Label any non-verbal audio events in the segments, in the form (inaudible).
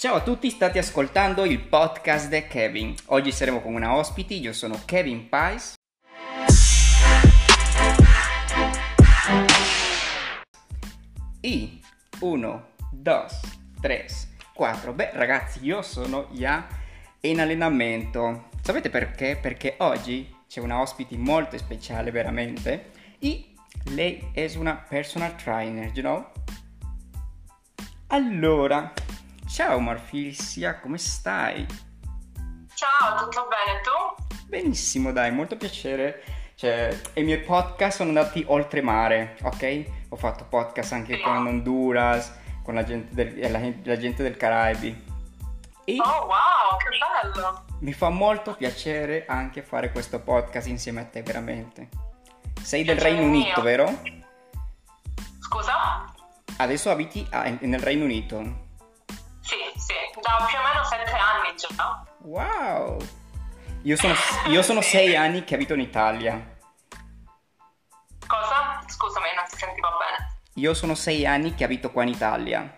Ciao a tutti, state ascoltando il podcast di Kevin. Oggi saremo con una ospite, io sono Kevin Pais. E 1, 2, 3, 4. Beh ragazzi, io sono già in allenamento. Sapete perché? Perché oggi c'è una ospite molto speciale veramente e lei è una personal trainer, you know? Allora, ciao Marfilsia, come stai? Ciao, tutto bene tu? Benissimo, dai, molto piacere. Cioè, i miei podcast sono andati oltremare, ok? Ho fatto podcast anche Sì. con Honduras, con la gente del, la, la gente del Caraibi. E Oh wow, che bello! mi fa molto piacere anche fare questo podcast insieme a te, veramente. Sei del Regno mio. Unito, vero? Scusa? Adesso abiti in- nel Regno Unito. Da più o meno sette anni già. Wow! Io sono, io sono (laughs) sei anni che abito in Italia. Cosa? Scusami, non ti sentivo bene. Io sono sei anni che abito qua in Italia.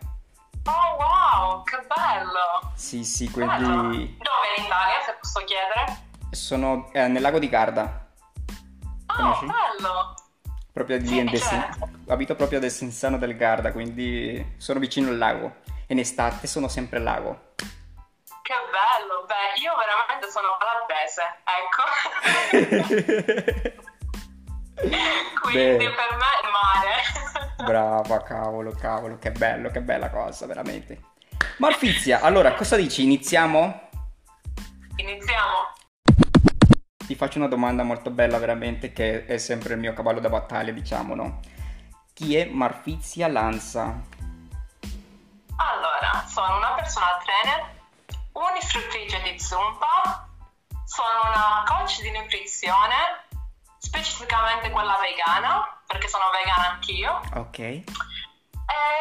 Oh wow, che bello! Sì, sì, Bello. quindi Dove in Italia, se posso chiedere? sono eh, nel lago di Garda, Oh, Conosci? bello! proprio lì Sì, certo. abito proprio a Desenzano del Garda, quindi sono vicino al lago. In estate sono sempre al lago. Che bello! Beh, io veramente sono calabrese, ecco. (laughs) Quindi Beh. per me è mare. Brava, cavolo, cavolo, che bello, che bella cosa, veramente. Marfizia, allora cosa dici? Iniziamo? Iniziamo. Ti faccio una domanda molto bella, veramente, che è sempre il mio cavallo da battaglia, diciamo, no? Chi è Marfizia Lanza? Allora, sono una personal trainer, un'istruttrice di Zumba, sono una coach di nutrizione, specificamente quella vegana, perché sono vegana anch'io. Ok. E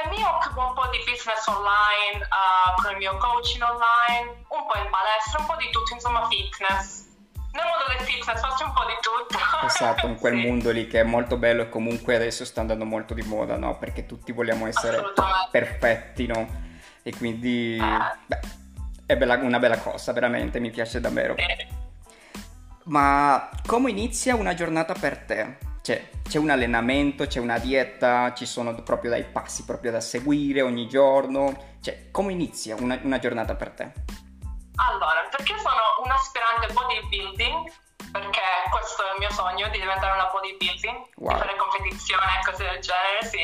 mi occupo un po' di business online, eh, con il mio coaching online, un po' in palestra, un po' di tutto, insomma fitness. Nel mondo del fitness faccio un po' di tutto. (laughs) Esatto, in quel Sì, mondo lì che è molto bello e comunque adesso sta andando molto di moda, no? Perché tutti vogliamo essere perfetti, no? E quindi, Ah. beh, è bella- una bella cosa, veramente, mi piace davvero. Sì. Ma come inizia una giornata per te? Cioè, c'è un allenamento, c'è una dieta, ci sono proprio dei passi proprio da seguire ogni giorno. Cioè, come inizia una, una giornata per te? Allora, perché sono un aspirante bodybuilding, perché questo è il mio sogno di diventare una bodybuilding, Wow. di fare competizione e cose del genere, sì.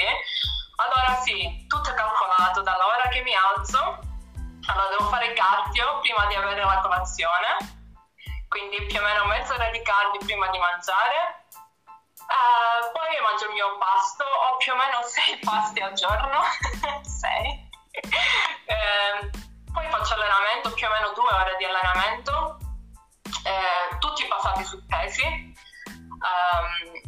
Allora sì, tutto è calcolato dalla ora che mi alzo. Allora devo fare cardio prima di avere la colazione, quindi più o meno mezz'ora di cardio prima di mangiare. Eh, poi mangio il mio pasto, ho più o meno sei pasti al giorno, (laughs) sei. Ehm, poi faccio allenamento, più o meno due ore di allenamento, eh, tutti basati su pesi.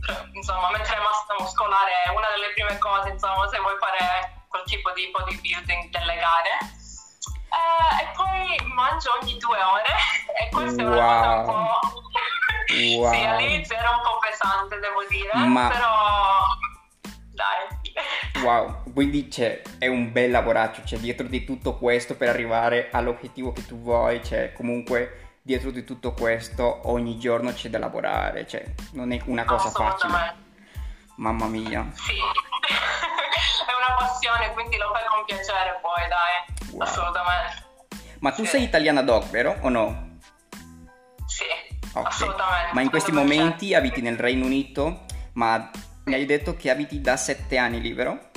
Per- insomma, mettere massa muscolare è una delle prime cose, insomma, se vuoi fare quel tipo di bodybuilding delle gare. Eh, e poi mangio ogni due ore e questa è una cosa un po'... Wow. (laughs) sì, all'inizio era un po' pesante, devo dire, Ma- però... Wow, quindi c'è, è un bel lavoraccio, c'è dietro di tutto questo per arrivare all'obiettivo che tu vuoi, c'è comunque dietro di tutto questo ogni giorno c'è da lavorare, cioè non è una cosa facile. Mamma mia. Sì, (laughs) è una passione, quindi lo fai con piacere poi, dai, Wow. assolutamente. Ma tu Sì. sei italiana doc, vero o no? Sì, Ok. assolutamente. Ma in questi 100%. momenti abiti nel Regno Unito, ma mi hai detto che abiti da sette anni lì, vero?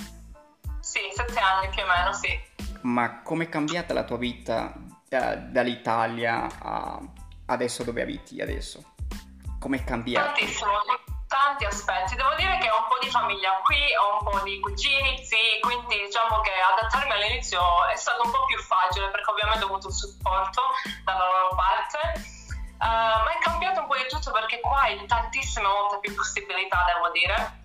Sì, sette anni più o meno, sì. Ma com'è cambiata la tua vita da- dall'Italia a adesso dove abiti adesso? Com'è cambiata? Tantissimo, tanti aspetti. Devo dire che ho un po' di famiglia qui, ho un po' di cugini, sì, quindi diciamo che adattarmi all'inizio è stato un po' più facile perché ovviamente ho avuto il supporto dalla loro parte. Eh, ma è cambiato un po' di tutto perché qua hai tantissime molte più possibilità, devo dire.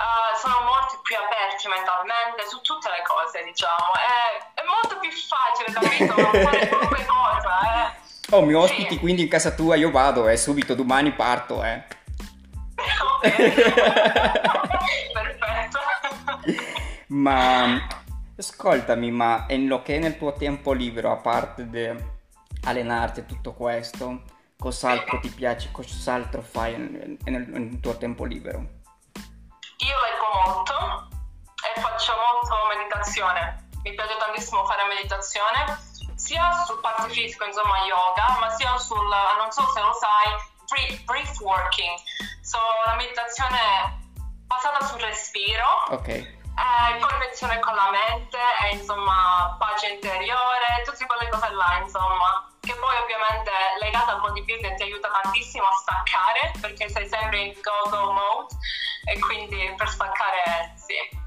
Eh, sono molti più aperti mentalmente su tutte le cose, diciamo. È, è molto più facile, capito? (laughs) Fare qualunque cosa, eh. Oh, mi Sì. ospiti quindi in casa tua, io vado e subito domani parto, eh. (laughs) (laughs) Perfetto. Ma Ascoltami, ma in lo che è nel tuo tempo libero, a parte di allenarti e tutto questo, cos'altro ti piace, cos'altro fai nel, nel, nel tuo tempo libero? Io leggo molto e faccio molto meditazione. Mi piace tantissimo fare meditazione, sia sul parte fisico, insomma yoga, ma sia sul, non so se lo sai, brief working. So, la meditazione basata sul respiro. Ok eh, connessione con la mente e insomma pace interiore, tutte quelle cose là insomma che poi ovviamente legata al bodybuilding ti aiuta tantissimo a staccare perché sei sempre in go-go mode e quindi per staccare sì.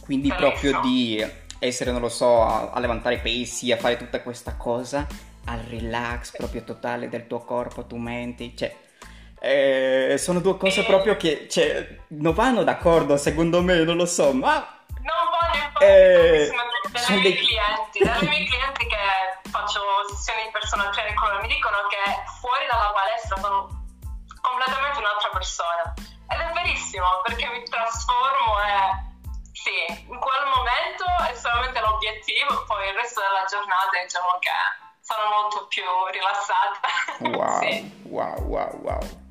Quindi Bellissimo. proprio di essere, non lo so, a, a levantare pesi, a fare tutta questa cosa, al relax proprio totale del tuo corpo, tu mente, cioè eh, sono due cose proprio che cioè, non vanno d'accordo, secondo me, non lo so, ma... Non voglio infatti eh, dai miei dei... clienti, dai (laughs) miei clienti che faccio sessioni di personal training come mi dicono che fuori dalla palestra sono completamente un'altra persona. Ed è verissimo, perché mi trasformo e sì, in quel momento è solamente l'obiettivo, poi il resto della giornata diciamo che sono molto più rilassata. (laughs) Wow, sì. wow, wow, wow.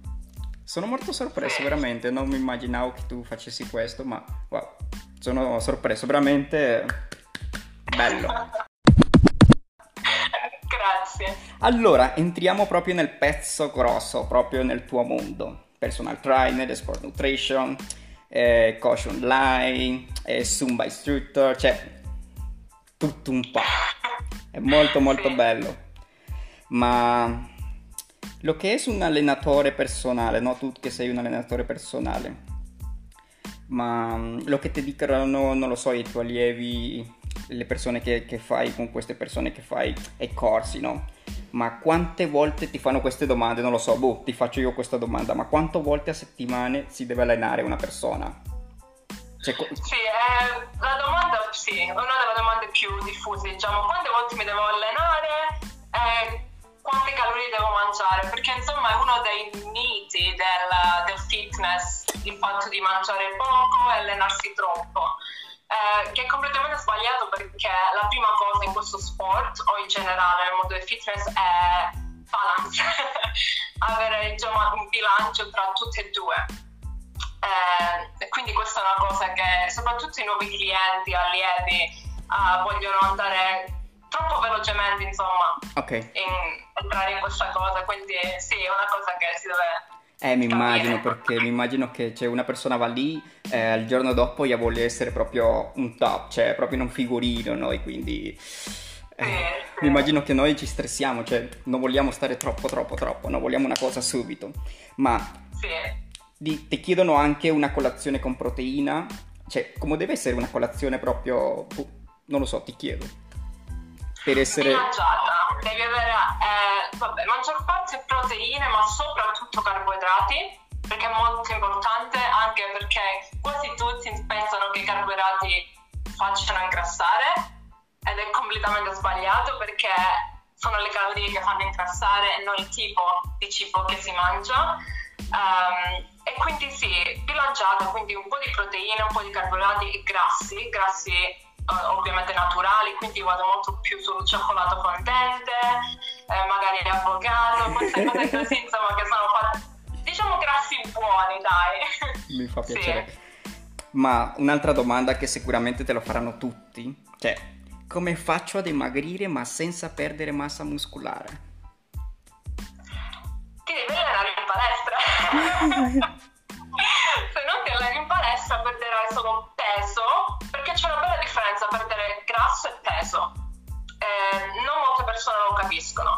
Sono molto sorpreso, veramente. Non mi immaginavo che tu facessi questo, ma wow, sono sorpreso, veramente bello. (laughs) Grazie. Allora, entriamo proprio nel pezzo grosso, proprio nel tuo mondo. Personal trainer, sport nutrition, eh, coach online, eh, Zumba instructor, cioè tutto un po'. È molto molto sì. bello. Ma lo che è un allenatore personale, no? Tu che sei un allenatore personale, ma mm, lo che ti dicono, non lo so, i tuoi allievi, le persone che, che fai con queste persone che fai ai corsi, no? Ma quante volte ti fanno queste domande? Non lo so, boh, ti faccio io questa domanda, ma quante volte a settimana si deve allenare una persona? Cioè, co- sì, eh, la domanda, sì, è una delle domande più diffuse, diciamo, quante volte mi devo allenare? Eh, quante calorie devo mangiare, perché insomma è uno dei miti del, del fitness, il fatto di mangiare poco e allenarsi troppo. Eh, che è completamente sbagliato perché la prima cosa in questo sport o in generale nel mondo del fitness è balance, (laughs) avere diciamo, un bilancio tra tutte e due. Eh, quindi questa è una cosa che soprattutto i nuovi clienti, allievi, eh, vogliono andare troppo velocemente, insomma, okay. in, entrare in questa cosa. Quindi sì, è una cosa che si deve. Eh, mi immagino perché mi immagino che cioè, una persona va lì eh, il giorno dopo ya vuole essere proprio un top, cioè proprio un figurino noi, quindi eh, mi immagino che noi ci stressiamo, cioè non vogliamo stare troppo troppo troppo, non vogliamo una cosa subito. Ma di, ti chiedono anche una colazione con proteina, cioè come deve essere una colazione proprio, non lo so, ti chiedo per essere bilanciata. Devi avere eh, vabbè, maggior parte proteine, ma soprattutto carboidrati, perché è molto importante anche perché quasi tutti pensano che i carboidrati facciano ingrassare ed è completamente sbagliato perché sono le calorie che fanno ingrassare e non il tipo di cibo che si mangia. Um, e quindi sì, bilanciata, quindi un po' di proteine, un po' di carboidrati e grassi, grassi eh, ovviamente naturali, quindi vado molto più sul cioccolato fondente, eh, magari l'avvocato, queste (laughs) cose così, insomma, che sono fatte, diciamo grassi buoni, dai. Mi fa (laughs) piacere. Sì. Ma un'altra domanda che sicuramente te lo faranno tutti, cioè, come faccio ad dimagrire ma senza perdere massa muscolare? Ti devi allenare in palestra. (laughs) Se non ti alleni in palestra perderai solo peso grasso e peso. Eh, non molte persone lo capiscono.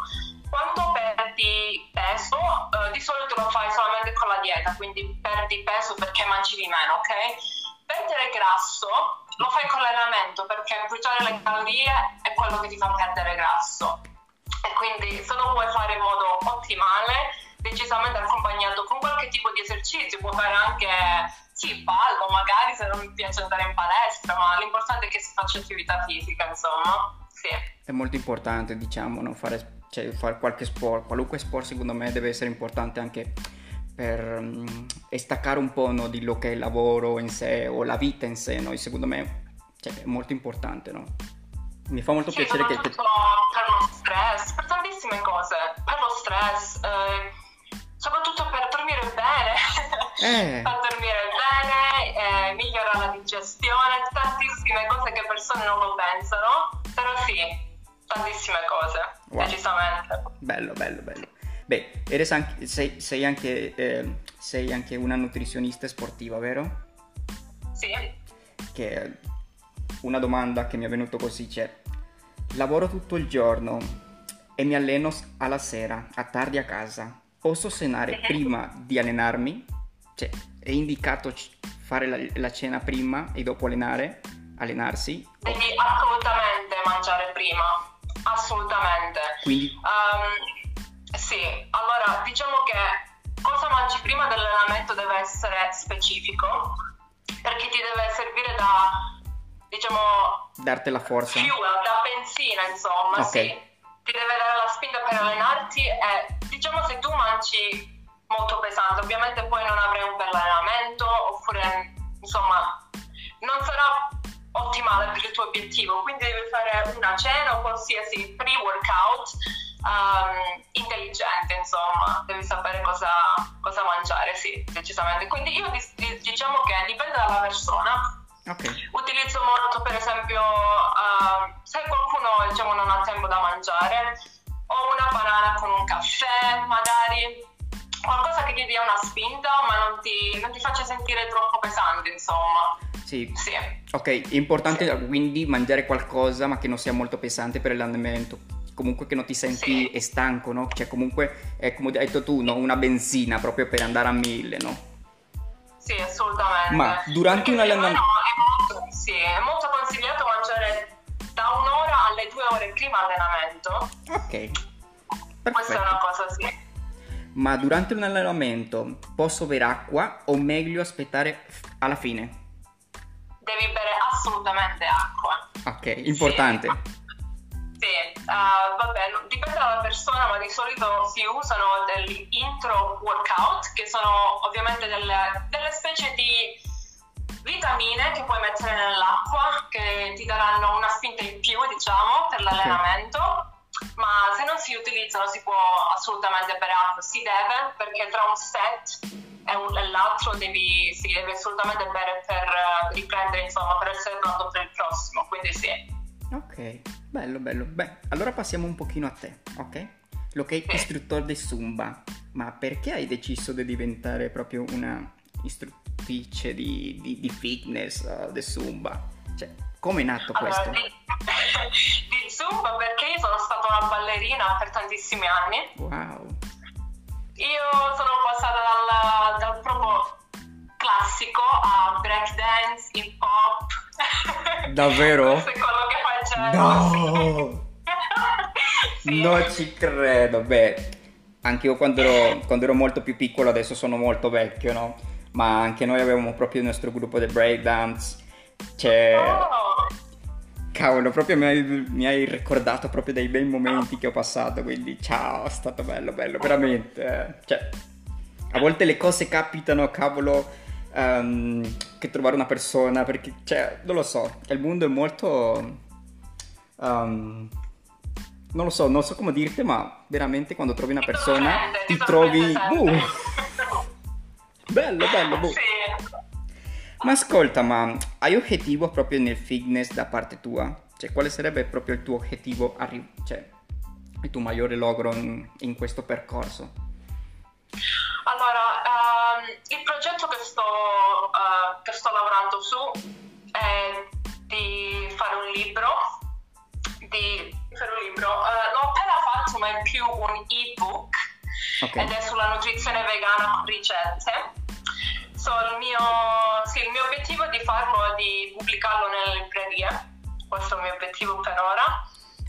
Quando perdi peso, eh, di solito lo fai solamente con la dieta, quindi perdi peso perché mangi di meno, ok? Perdere grasso lo fai con l'allenamento perché bruciare le calorie è quello che ti fa perdere grasso. E quindi se lo vuoi fare in modo ottimale, decisamente accompagnato con qualche tipo di esercizio, può fare anche sì, ballo magari se non mi piace andare in palestra, ma l'importante è che si faccia attività fisica, insomma. Sì. È molto importante, diciamo, no? fare, cioè, fare qualche sport, qualunque sport secondo me deve essere importante anche per um, staccare un po' no, di lo che è il lavoro in sé o la vita in sé, no? secondo me cioè, è molto importante, no? Mi fa molto Sì, piacere che... per lo stress, per tantissime cose, per lo stress, eh, soprattutto per dormire bene, Eh. (laughs) per dormire bene, eh, migliora la digestione, tantissime cose che persone non lo pensano, però sì, tantissime cose, Wow. decisamente. Bello, bello, bello. Beh, eres anche- sei, sei anche, eh, sei anche una nutrizionista sportiva, vero? Sì, Che una domanda che mi è venuto così c'è. Lavoro tutto il giorno e mi alleno alla sera, a tardi a casa. Posso cenare prima di allenarmi? Cioè, è indicato fare la, la cena prima e dopo allenare? Allenarsi? devi assolutamente mangiare prima, assolutamente. Quindi, Ehm, sì, allora diciamo che cosa mangi prima dell'allenamento deve essere specifico perché ti deve servire da, diciamo, darti la forza? fuel, da benzina insomma, Ok. sì. Ti deve dare la spinta per allenarti e diciamo se tu mangi molto pesante ovviamente poi non avrai un bel allenamento oppure insomma non sarà ottimale per il tuo obiettivo quindi devi fare una cena o qualsiasi pre-workout ehm, intelligente insomma devi sapere cosa, cosa mangiare sì decisamente. Quindi io diciamo che dipende dalla persona Ok. Utilizzo molto, per esempio, eh, se qualcuno diciamo, non ha tempo da mangiare, o una banana con un caffè, magari qualcosa che ti dia una spinta, ma non ti, non ti faccia sentire troppo pesante, insomma. Sì. Sì, Ok, è importante quindi mangiare qualcosa ma che non sia molto pesante per l'allenamento. Comunque che non ti senti Sì. stanco, no? Cioè comunque è come hai detto tu, no? Una benzina proprio per andare a mille, no? sì, assolutamente. Ma durante un Perché allenamento- prima allenamento. Ok. Questa è una Perfetto. cosa sì. Ma durante un allenamento posso bere acqua o meglio aspettare alla fine? Devi bere assolutamente acqua. Ok, importante. Sì, eh, vabbè, no- dipende dalla persona, ma di solito si usano degli intro workout, che sono ovviamente delle, delle specie di vitamine che puoi mettere nell'acqua, che ti daranno una spinta in più, diciamo, per l'allenamento. Ma se non si utilizzano si può assolutamente bere acqua, si deve, perché tra un set e, un- e l'altro devi, si deve assolutamente bere per eh, riprendere, insomma, per essere pronto per il prossimo, quindi sì. Ok, bello, bello. Beh, allora passiamo un pochino a te, ok? Lo che è istruttore di Zumba. Ma perché hai deciso di diventare proprio una istruttrice di, di- di fitness, uh, di Zumba? Cioè, come è nato Allora, questo? di, (laughs) di Zumba perché io sono stata una ballerina per tantissimi anni. Wow. Io sono passata dal, dal proprio classico a breakdance, hip hop. (laughs) Davvero? Questo è quello che facevo. No! (laughs) sì. Non ci credo. Beh, anche io quando ero, quando ero molto più piccolo, adesso sono molto vecchio, no? Ma anche noi avevamo proprio il nostro gruppo di breakdance. Cioè, Oh, cavolo, proprio mi hai, mi hai ricordato proprio dei bei momenti che ho passato. Quindi, ciao, è stato bello, bello, veramente. eh. Cioè, a volte le cose capitano, cavolo, ehm, che trovare una persona, perché, cioè, non lo so, il mondo è molto... ehm, non lo so, non so come dirti, ma veramente quando trovi una persona ti trovi... Uh. Bello, bello, boh. Ma ascolta, ma hai obiettivo proprio nel fitness da parte tua? Cioè, quale sarebbe proprio il tuo obiettivo, arri- cioè, il tuo maggiore logro in, in questo percorso? Allora, ehm, il progetto che sto, eh, che sto lavorando su è di fare un libro, di fare un libro. Eh, l'ho appena fatto, ma è più un ebook Ok. ed è sulla nutrizione vegana con ricette. So, il, mio, sì, il mio obiettivo è di farlo di pubblicarlo nelle librerie, questo è il mio obiettivo per ora.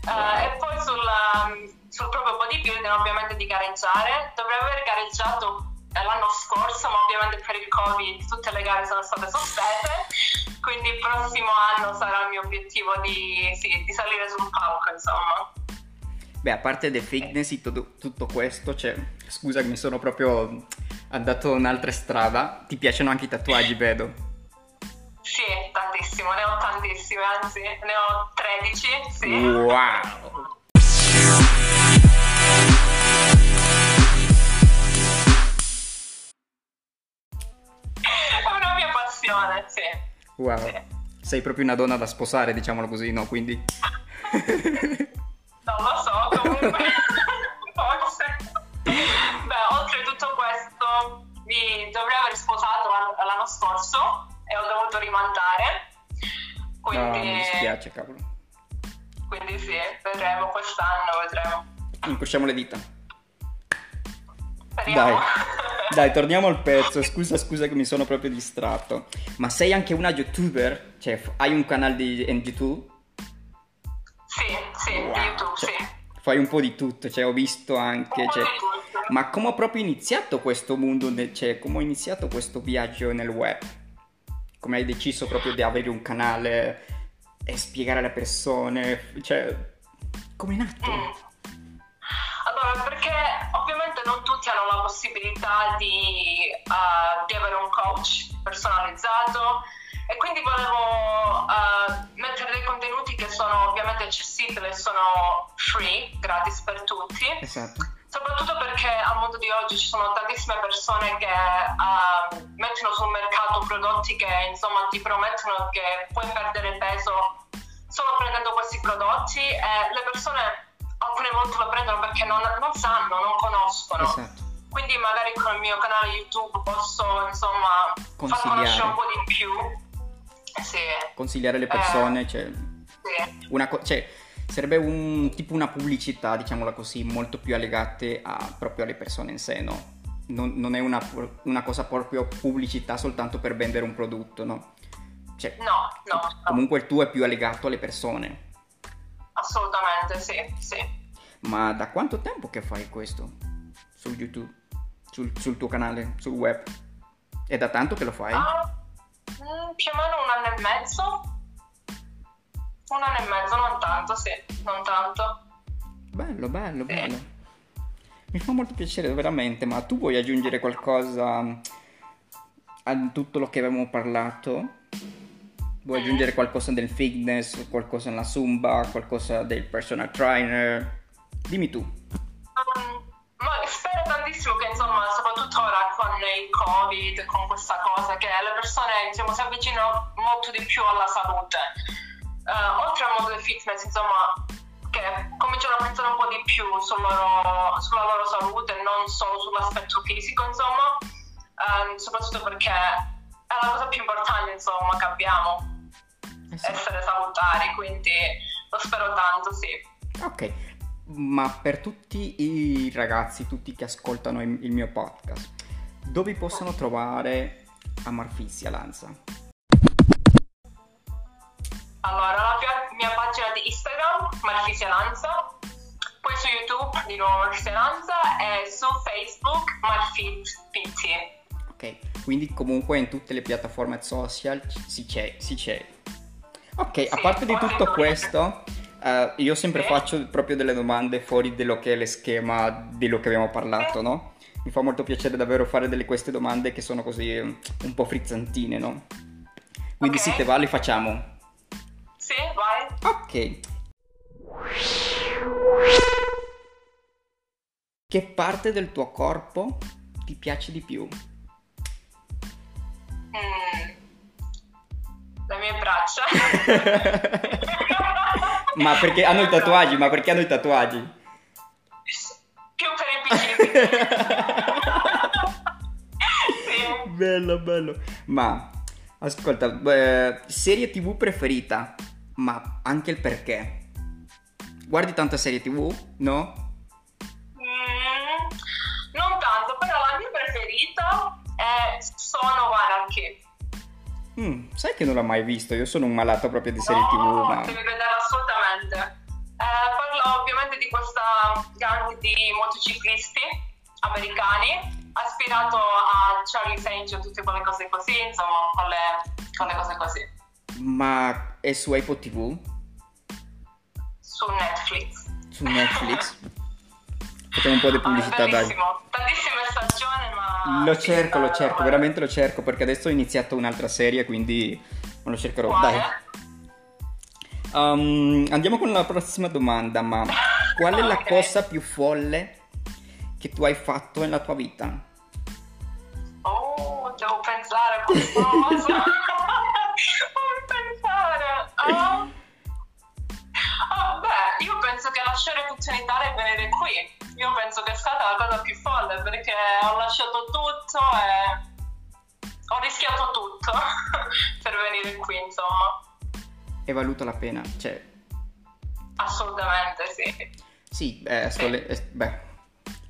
Wow. e poi sul, um, sul proprio bodybuilding ovviamente di gareggiare. Dovrei aver gareggiato l'anno scorso, ma ovviamente per il Covid tutte le gare sono state sospese. Quindi il prossimo anno sarà il mio obiettivo di, sì, di salire sul palco, insomma. Beh, a parte del fitness e tutto, tutto questo, cioè, scusa che mi sono proprio andato un'altra strada, ti piacciono anche i tatuaggi, (laughs) vedo. Sì, tantissimo, ne ho tantissimi. tantissime, anzi ne ho 13, sì. Wow! È (laughs) una mia passione, sì. Wow. Sì. Sei proprio una donna da sposare, diciamolo così, no? Quindi... (laughs) Non lo so, comunque, (laughs) forse. Beh, oltre tutto questo, mi dovrei aver sposato l'anno, l'anno scorso e ho dovuto rimandare. No, Quindi, mi dispiace, cavolo. quindi sì, vedremo quest'anno, vedremo. Incrociamo le dita. Speriamo. Dai. (laughs) Dai, torniamo al pezzo. Scusa, scusa che mi sono proprio distratto. Ma sei anche una youtuber? Cioè, hai un canale di YouTube? Sì, sì, Wow, di YouTube, cioè, sì. Fai un po' di tutto, cioè ho visto anche, cioè, ma come ho proprio iniziato questo mondo, cioè come ho iniziato questo viaggio nel web? Come hai deciso proprio di avere un canale e spiegare alle persone, cioè, come è nato? Mm. Allora, perché ovviamente non tutti hanno la possibilità di, eh, di avere un coach personalizzato e quindi volevo eh, sono ovviamente accessibili, sono free, gratis per tutti. Esatto. Soprattutto perché al mondo di oggi ci sono tantissime persone che eh, mettono sul mercato prodotti che insomma ti promettono che puoi perdere peso solo prendendo questi prodotti e le persone alcune volte lo prendono perché non, non sanno, non conoscono. Esatto. Quindi magari con il mio canale YouTube posso insomma far conoscere un po' di più. Sì, Consigliare alle persone, cioè, sì. una co- cioè, sarebbe un, tipo una pubblicità, diciamola così, molto più allegate a, proprio alle persone in sé, no? Non, non è una, una cosa proprio pubblicità soltanto per vendere un prodotto, no? Cioè, No, no, no, comunque il tuo è più allegato alle persone. assolutamente sì, sì. Ma da quanto tempo che fai questo? Su YouTube? Sul, sul tuo canale? Sul web? È da tanto che lo fai? Ah, mm, più o meno un anno e mezzo. Un anno e mezzo, non tanto, sì, non tanto. Bello, bello, bello. Mi fa molto piacere, veramente, ma tu vuoi aggiungere qualcosa a tutto lo che avevamo parlato? Vuoi aggiungere qualcosa del fitness, qualcosa nella Zumba, qualcosa del personal trainer? Dimmi tu. Um, ma spero tantissimo che insomma, soprattutto ora con il Covid, con questa cosa, che le persone diciamo, si avvicinano molto di più alla salute. Eh, oltre al mondo del fitness, insomma, che cominciano a pensare un po' di più sul loro- sulla loro salute, non solo sull'aspetto fisico, insomma, Ehm, soprattutto perché è la cosa più importante, insomma, che abbiamo, Eh sì. essere salutari, quindi lo spero tanto, sì. Ok, ma per tutti i ragazzi, tutti che ascoltano il, il mio podcast, dove possono trovare Amarfissia Lanza? Allora, la mia, mia pagina di Instagram, Marfisia Lanza, poi su YouTube di nuovo Marfisia Lanza e su Facebook Marfit PT. Ok, quindi comunque in tutte le piattaforme social ci- si c'è, si c'è. Ok, a Sì, parte di tutto questo, eh, io sempre Sì. faccio proprio delle domande fuori dello che è lo schema di lo che abbiamo parlato, no? Mi fa molto piacere davvero fare delle queste domande che sono così eh, un po' frizzantine, no? Quindi Ok. se te va le facciamo. Sì, vai. Ok. Che parte del tuo corpo ti piace di più? Mm. Le mie braccia. (laughs) ma perché hanno i tatuaggi? Ma perché hanno i tatuaggi? Più per i sì. Bello, bello. Ma ascolta, eh, serie TV preferita, ma anche il perché. Guardi tanta serie TV? No? Mm, non tanto, però la mia preferita è Sono Anarchy. Mm, sai che non l'ho mai visto, io sono un malato proprio di serie TV, No, ma... devi vederla assolutamente. Eh, parla ovviamente di questa gang di motociclisti americani, aspirato a Charlie Angel, tutte quelle cose così, insomma, quelle, quelle cose così, Ma è su Apple TV? su Netflix. Su Netflix? (laughs) Facciamo un po' di Ah, pubblicità, dai. bellissimo, tantissime stagioni, ma... Lo cerco, lo cerco, bello. veramente lo cerco perché adesso ho iniziato un'altra serie, quindi lo cercherò. Quale? Dai. Um, andiamo con la prossima domanda, ma qual è la cosa più folle che tu hai fatto nella tua vita? Oh, devo pensare a qualcosa. (laughs) Ah. Ah, beh, io penso che lasciare Funzione Italia e venire qui. Io penso che è stata la cosa più folle perché ho lasciato tutto e ho rischiato tutto (laughs) per venire qui, insomma. È valuta la pena? Cioè, Assolutamente sì. sì, eh, sto le- eh, beh,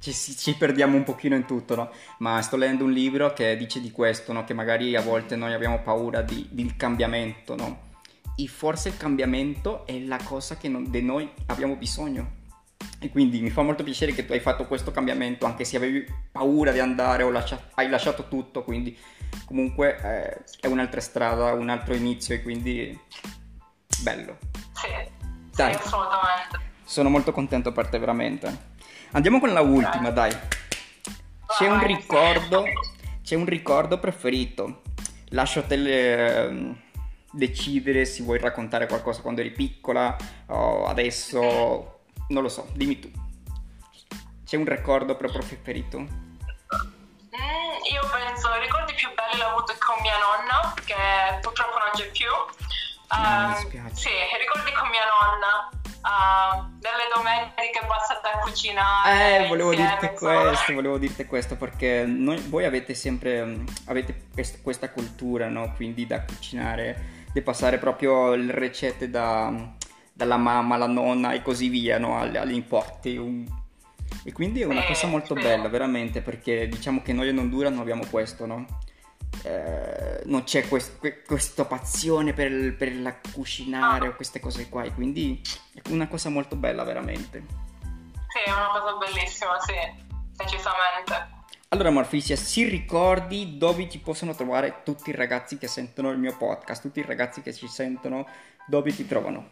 ci, ci- ci perdiamo un pochino in tutto, no? Ma sto leggendo un libro che dice di questo, no? Che magari a volte noi abbiamo paura di- del cambiamento, no? E forse il cambiamento è la cosa che non- di noi abbiamo bisogno. E quindi mi fa molto piacere che tu hai fatto questo cambiamento, anche se avevi paura di andare o lascia- hai lasciato tutto, quindi comunque eh, è un'altra strada, un altro inizio e quindi bello. Sì, Dai. sì assolutamente. Sono molto contento per te, veramente. Andiamo con la ultima, dai. C'è un ricordo, c'è un ricordo preferito. Lascio te le- ehm, decidere se vuoi raccontare qualcosa quando eri piccola o adesso, non lo so, dimmi tu. C'è un ricordo proprio preferito? Mm, io penso i ricordi più belli l'ho avuto con mia nonna, che purtroppo non c'è più. Ah, mi Ehm, dispiace. sì, i ricordi con mia nonna, ehm, delle domeniche passate a cucinare. Eh, volevo insieme, dirti insomma. questo, volevo dirti questo perché noi- voi avete sempre avete quest- questa cultura, no? Quindi da cucinare, di passare proprio le ricette da- dalla mamma alla nonna e così via, no? Agli, agli importi. un- E quindi è una cosa molto bella, veramente, perché diciamo che noi in Honduras non abbiamo questo, no? Eh, non c'è quest- que- questa passione per, per la cucinare o queste cose qua, e quindi è una cosa molto bella, veramente. Sì, è una cosa bellissima, sì, decisamente. Allora Morfisia, si ricordi dove ti possono trovare tutti i ragazzi che sentono il mio podcast, tutti i ragazzi che ci sentono, dove ti trovano?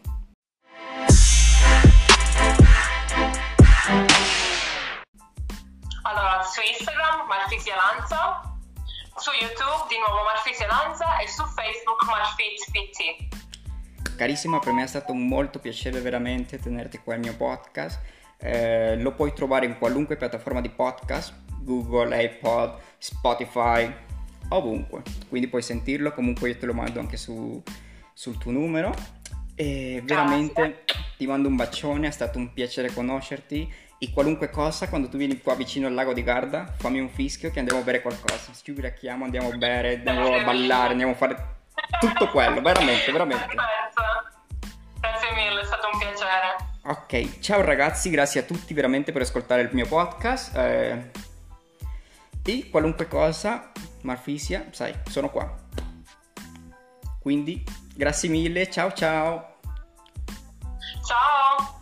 Allora, su Instagram Marfisia Lanza, su YouTube di nuovo Marfisia Lanza e su Facebook Marfit PT. Carissima, per me è stato molto piacere veramente tenerti qua al mio podcast. Eh, lo puoi trovare in qualunque piattaforma di podcast, Google, Apple, Spotify, ovunque. Quindi puoi sentirlo, comunque io te lo mando anche su- sul tuo numero. E veramente ti mando un bacione, è stato un piacere conoscerti. E qualunque cosa, quando tu vieni qua vicino al lago di Garda, fammi un fischio che andiamo a bere qualcosa. Ci ubriachiamo, andiamo a bere, andiamo a ballare, andiamo a fare tutto quello, veramente, veramente. Grazie mille, è stato un piacere. Ok, ciao ragazzi, grazie a tutti veramente per ascoltare il mio podcast. eh, e qualunque cosa, Marfisia, sai, sono qua. Quindi, grazie mille, ciao ciao. Ciao!